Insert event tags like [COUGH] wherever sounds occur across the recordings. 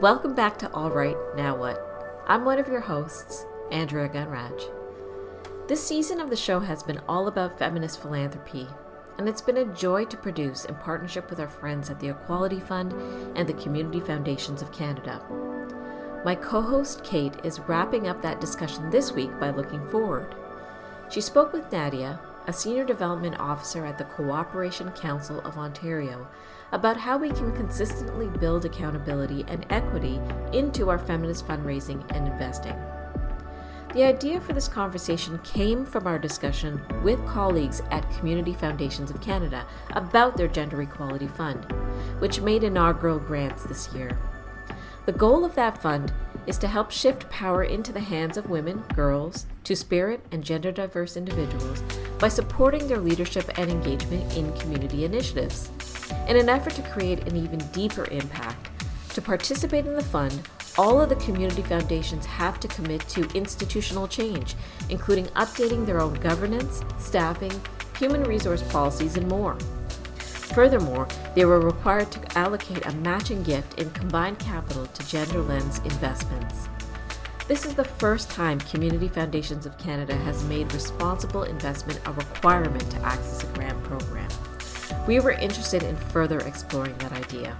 Welcome back to All Right, Now What? I'm one of your hosts, Andrea Gunraj. This season of the show has been all about feminist philanthropy, and it's been a joy to produce in partnership with our friends at the Equality Fund and the Community Foundations of Canada. My co host Kate is wrapping up that discussion this week by looking forward. She spoke with Nadia, a senior development officer at the Cooperation Council of Ontario, about how we can consistently build accountability and equity into our feminist fundraising and investing. The idea for this conversation came from our discussion with colleagues at Community Foundations of Canada about their Gender Equality Fund, which made inaugural grants this year. The goal of that fund is to help shift power into the hands of women, girls, two spirit, and gender diverse individuals by supporting their leadership and engagement in community initiatives. In an effort to create an even deeper impact, to participate in the fund, all of the community foundations have to commit to institutional change, including updating their own governance, staffing, human resource policies, and more. Furthermore, they were required to allocate a matching gift in combined capital to gender lens investments. This is the first time Community Foundations of Canada has made responsible investment a requirement to access a grant program. We were interested in further exploring that idea.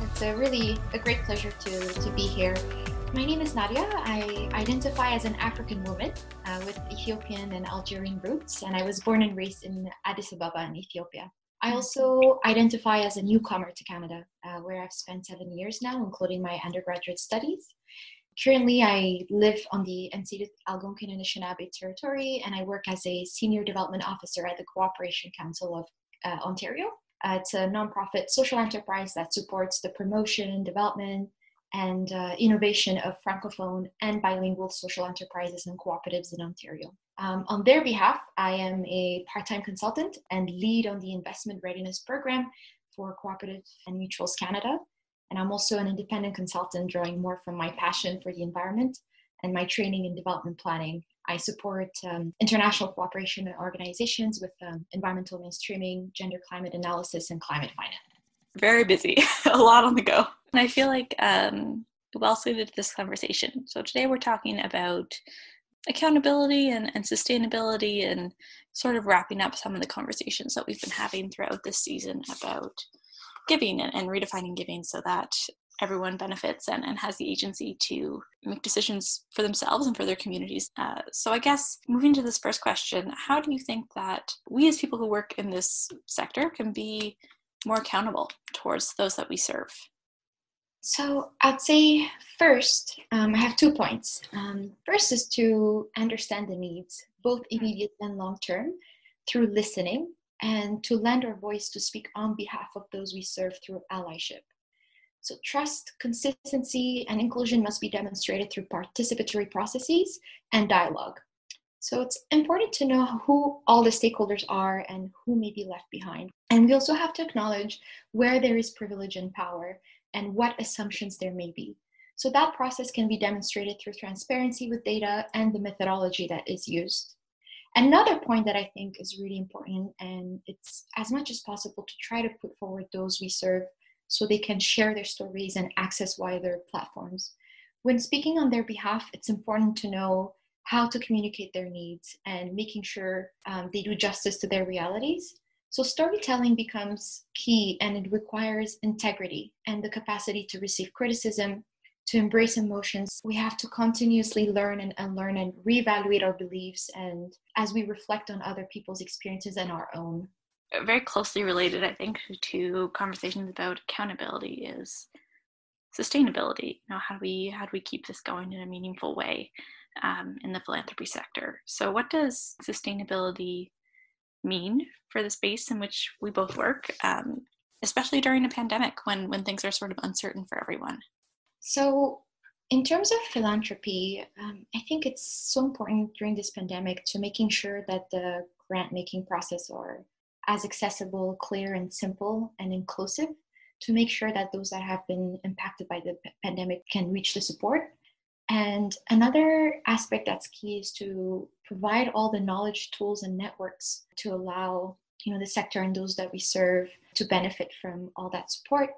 It's a really a great pleasure to, to be here. My name is Nadia. I identify as an African woman uh, with Ethiopian and Algerian roots, and I was born and raised in Addis Ababa in Ethiopia. I also identify as a newcomer to Canada, uh, where I've spent seven years now, including my undergraduate studies. Currently, I live on the unceded Algonquin Anishinaabe territory, and I work as a senior development officer at the Cooperation Council of uh, Ontario. Uh, it's a nonprofit social enterprise that supports the promotion, development, and uh, innovation of francophone and bilingual social enterprises and cooperatives in Ontario. Um, on their behalf, I am a part time consultant and lead on the investment readiness program for Cooperative and Mutuals Canada. And I'm also an independent consultant, drawing more from my passion for the environment and my training in development planning. I support um, international cooperation and organizations with um, environmental mainstreaming, gender climate analysis, and climate finance. Very busy, [LAUGHS] a lot on the go. And I feel like um, well suited to this conversation. So today we're talking about accountability and, and sustainability and sort of wrapping up some of the conversations that we've been having throughout this season about giving and, and redefining giving so that everyone benefits and, and has the agency to make decisions for themselves and for their communities. Uh, so, I guess moving to this first question, how do you think that we as people who work in this sector can be more accountable towards those that we serve? So, I'd say first, um, I have two points. Um, first is to understand the needs, both immediate and long term, through listening and to lend our voice to speak on behalf of those we serve through allyship. So, trust, consistency, and inclusion must be demonstrated through participatory processes and dialogue. So, it's important to know who all the stakeholders are and who may be left behind. And we also have to acknowledge where there is privilege and power and what assumptions there may be. So, that process can be demonstrated through transparency with data and the methodology that is used. Another point that I think is really important, and it's as much as possible to try to put forward those we serve so they can share their stories and access wider platforms. When speaking on their behalf, it's important to know how to communicate their needs and making sure um, they do justice to their realities. So, storytelling becomes key and it requires integrity and the capacity to receive criticism, to embrace emotions. We have to continuously learn and unlearn and reevaluate our beliefs and as we reflect on other people's experiences and our own very closely related, I think, to conversations about accountability is sustainability. You know, how do we how do we keep this going in a meaningful way um, in the philanthropy sector? So, what does sustainability mean for the space in which we both work, um, especially during a pandemic when when things are sort of uncertain for everyone? So, in terms of philanthropy, um, I think it's so important during this pandemic to making sure that the grant making process are as accessible, clear, and simple and inclusive to make sure that those that have been impacted by the pandemic can reach the support. And another aspect that's key is to provide all the knowledge, tools, and networks to allow you know the sector and those that we serve to benefit from all that support.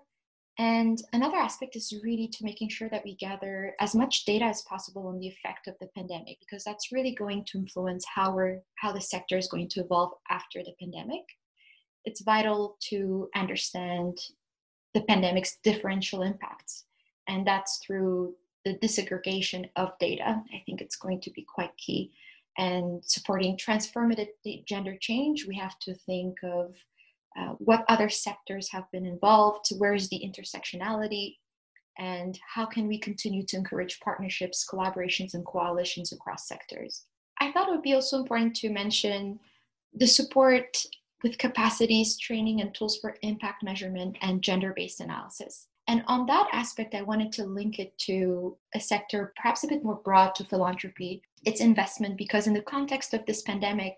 And another aspect is really to making sure that we gather as much data as possible on the effect of the pandemic because that's really going to influence how we're how the sector is going to evolve after the pandemic. It's vital to understand the pandemic's differential impacts and that's through the disaggregation of data i think it's going to be quite key and supporting transformative gender change, we have to think of uh, what other sectors have been involved, where is the intersectionality, and how can we continue to encourage partnerships, collaborations, and coalitions across sectors. I thought it would be also important to mention the support with capacities, training, and tools for impact measurement and gender based analysis. And on that aspect, I wanted to link it to a sector perhaps a bit more broad to philanthropy, its investment, because in the context of this pandemic,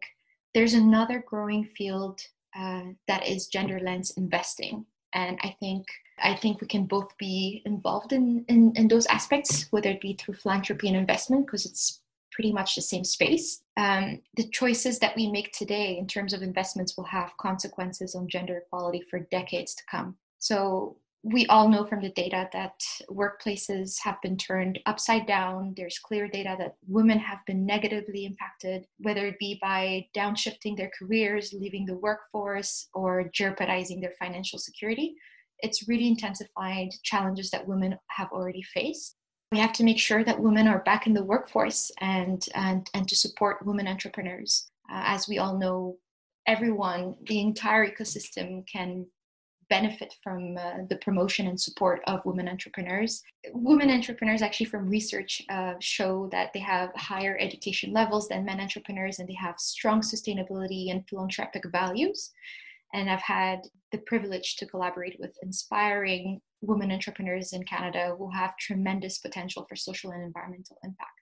there's another growing field uh, that is gender lens investing. And I think I think we can both be involved in, in, in those aspects, whether it be through philanthropy and investment, because it's pretty much the same space. Um, the choices that we make today in terms of investments will have consequences on gender equality for decades to come. So we all know from the data that workplaces have been turned upside down. There's clear data that women have been negatively impacted, whether it be by downshifting their careers, leaving the workforce, or jeopardizing their financial security. It's really intensified challenges that women have already faced. We have to make sure that women are back in the workforce and, and, and to support women entrepreneurs. Uh, as we all know, everyone, the entire ecosystem can benefit from uh, the promotion and support of women entrepreneurs. Women entrepreneurs, actually, from research, uh, show that they have higher education levels than men entrepreneurs and they have strong sustainability and philanthropic values. And I've had the privilege to collaborate with inspiring women entrepreneurs in Canada who have tremendous potential for social and environmental impact.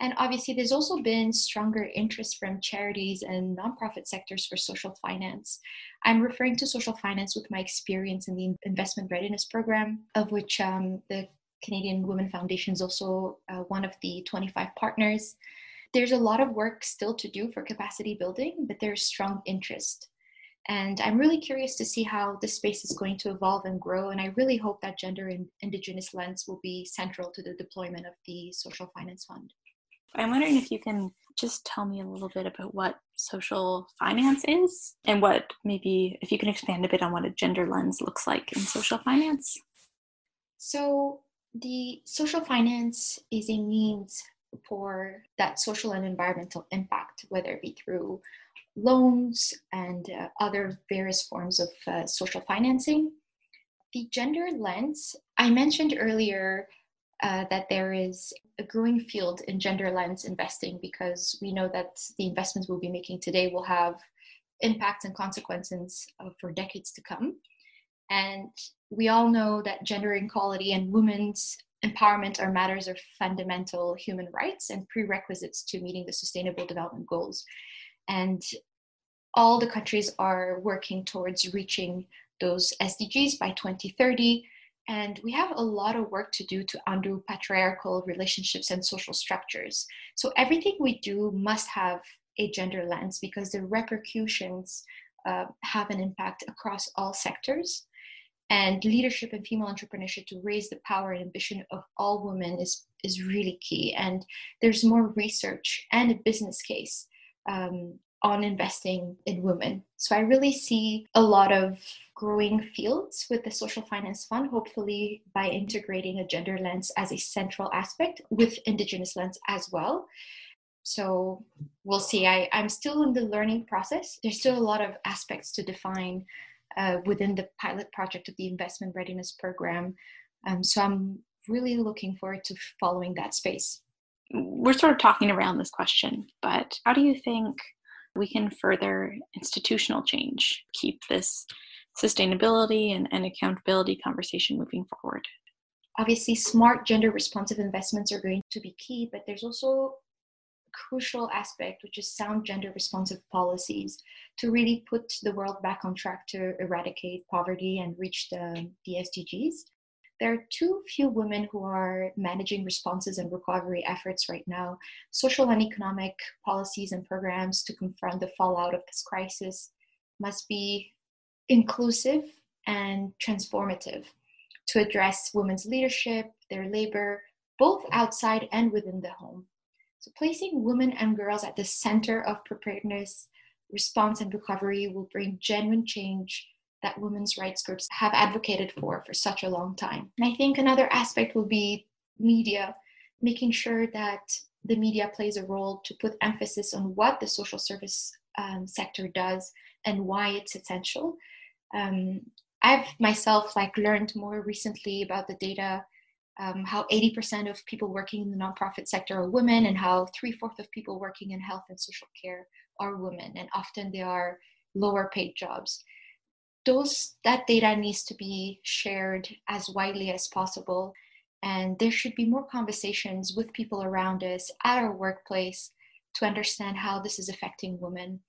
And obviously, there's also been stronger interest from charities and nonprofit sectors for social finance. I'm referring to social finance with my experience in the investment readiness program, of which um, the Canadian Women Foundation is also uh, one of the 25 partners. There's a lot of work still to do for capacity building, but there's strong interest. And I'm really curious to see how this space is going to evolve and grow. And I really hope that gender and indigenous lens will be central to the deployment of the Social Finance Fund. I'm wondering if you can just tell me a little bit about what social finance is and what maybe if you can expand a bit on what a gender lens looks like in social finance. So, the social finance is a means for that social and environmental impact, whether it be through loans and uh, other various forms of uh, social financing. The gender lens, I mentioned earlier uh, that there is a growing field in gender lens investing because we know that the investments we'll be making today will have impacts and consequences uh, for decades to come. And we all know that gender equality and women's empowerment are matters of fundamental human rights and prerequisites to meeting the sustainable development goals. And all the countries are working towards reaching those SDGs by 2030 and we have a lot of work to do to undo patriarchal relationships and social structures. So everything we do must have a gender lens because the repercussions uh, have an impact across all sectors. And leadership and female entrepreneurship to raise the power and ambition of all women is, is really key. And there's more research and a business case um, on investing in women. So I really see a lot of growing fields with the Social Finance Fund, hopefully by integrating a gender lens as a central aspect with Indigenous lens as well. So we'll see. I, I'm still in the learning process. There's still a lot of aspects to define uh, within the pilot project of the Investment Readiness Program. Um, so I'm really looking forward to following that space. We're sort of talking around this question, but how do you think we can further institutional change, keep this sustainability and, and accountability conversation moving forward. Obviously, smart gender responsive investments are going to be key, but there's also a crucial aspect, which is sound gender responsive policies to really put the world back on track to eradicate poverty and reach the, the SDGs. There are too few women who are managing responses and recovery efforts right now. Social and economic policies and programs to confront the fallout of this crisis must be inclusive and transformative to address women's leadership, their labor, both outside and within the home. So, placing women and girls at the center of preparedness, response, and recovery will bring genuine change that women's rights groups have advocated for for such a long time. And I think another aspect will be media, making sure that the media plays a role to put emphasis on what the social service um, sector does and why it's essential. Um, I've myself like learned more recently about the data, um, how 80% of people working in the nonprofit sector are women, and how three fourths of people working in health and social care are women, and often they are lower paid jobs. Those that data needs to be shared as widely as possible, and there should be more conversations with people around us at our workplace to understand how this is affecting women,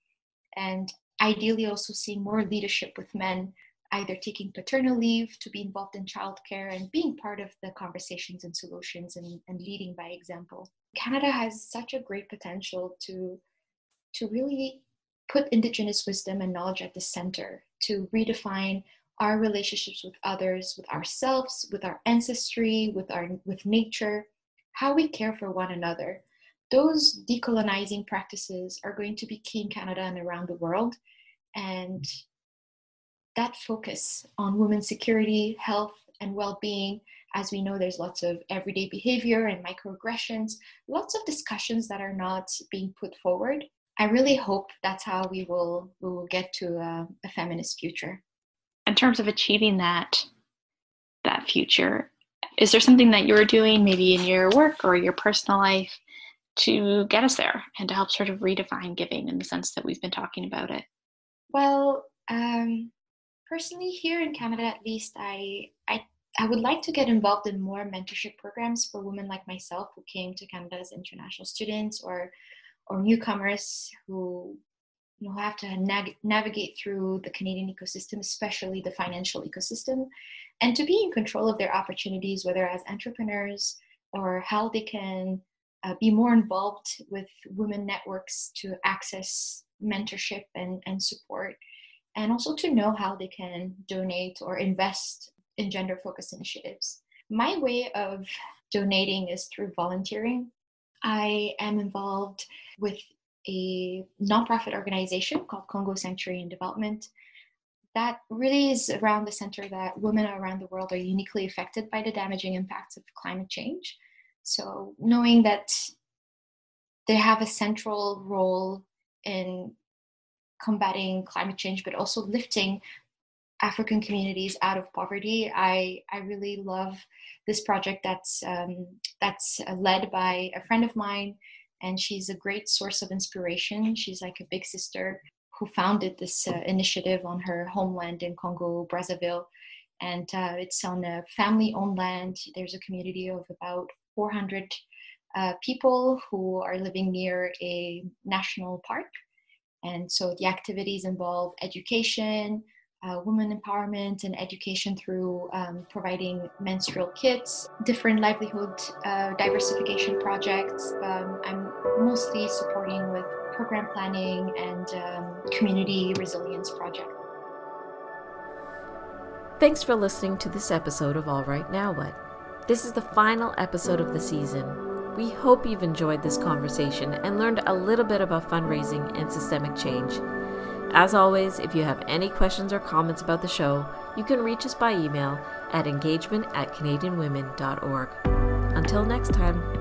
and ideally also seeing more leadership with men either taking paternal leave to be involved in childcare and being part of the conversations and solutions and, and leading by example. Canada has such a great potential to, to really put Indigenous wisdom and knowledge at the center, to redefine our relationships with others, with ourselves, with our ancestry, with our with nature, how we care for one another. Those decolonizing practices are going to be key in Canada and around the world. And that focus on women's security, health, and well being, as we know, there's lots of everyday behavior and microaggressions, lots of discussions that are not being put forward. I really hope that's how we will we will get to a, a feminist future. In terms of achieving that that future, is there something that you're doing, maybe in your work or your personal life, to get us there and to help sort of redefine giving in the sense that we've been talking about it? Well, um, personally here in Canada at least I I I would like to get involved in more mentorship programs for women like myself who came to Canada as international students or or newcomers who you know have to nag- navigate through the Canadian ecosystem, especially the financial ecosystem, and to be in control of their opportunities, whether as entrepreneurs or how they can uh, be more involved with women networks to access mentorship and, and support and also to know how they can donate or invest in gender focused initiatives. My way of donating is through volunteering. I am involved with a nonprofit organization called Congo Sanctuary and Development that really is around the center that women around the world are uniquely affected by the damaging impacts of climate change. So, knowing that they have a central role in combating climate change, but also lifting African communities out of poverty. I I really love this project that's um, that's uh, led by a friend of mine, and she's a great source of inspiration. She's like a big sister who founded this uh, initiative on her homeland in Congo Brazzaville, and uh, it's on a family-owned land. There's a community of about 400 uh, people who are living near a national park and so the activities involve education, uh, women empowerment, and education through um, providing menstrual kits, different livelihood uh, diversification projects. Um, I'm mostly supporting with program planning and um, community resilience projects. Thanks for listening to this episode of All Right Now What. This is the final episode of the season. We hope you've enjoyed this conversation and learned a little bit about fundraising and systemic change. As always, if you have any questions or comments about the show, you can reach us by email at engagement at canadianwomen.org. Until next time.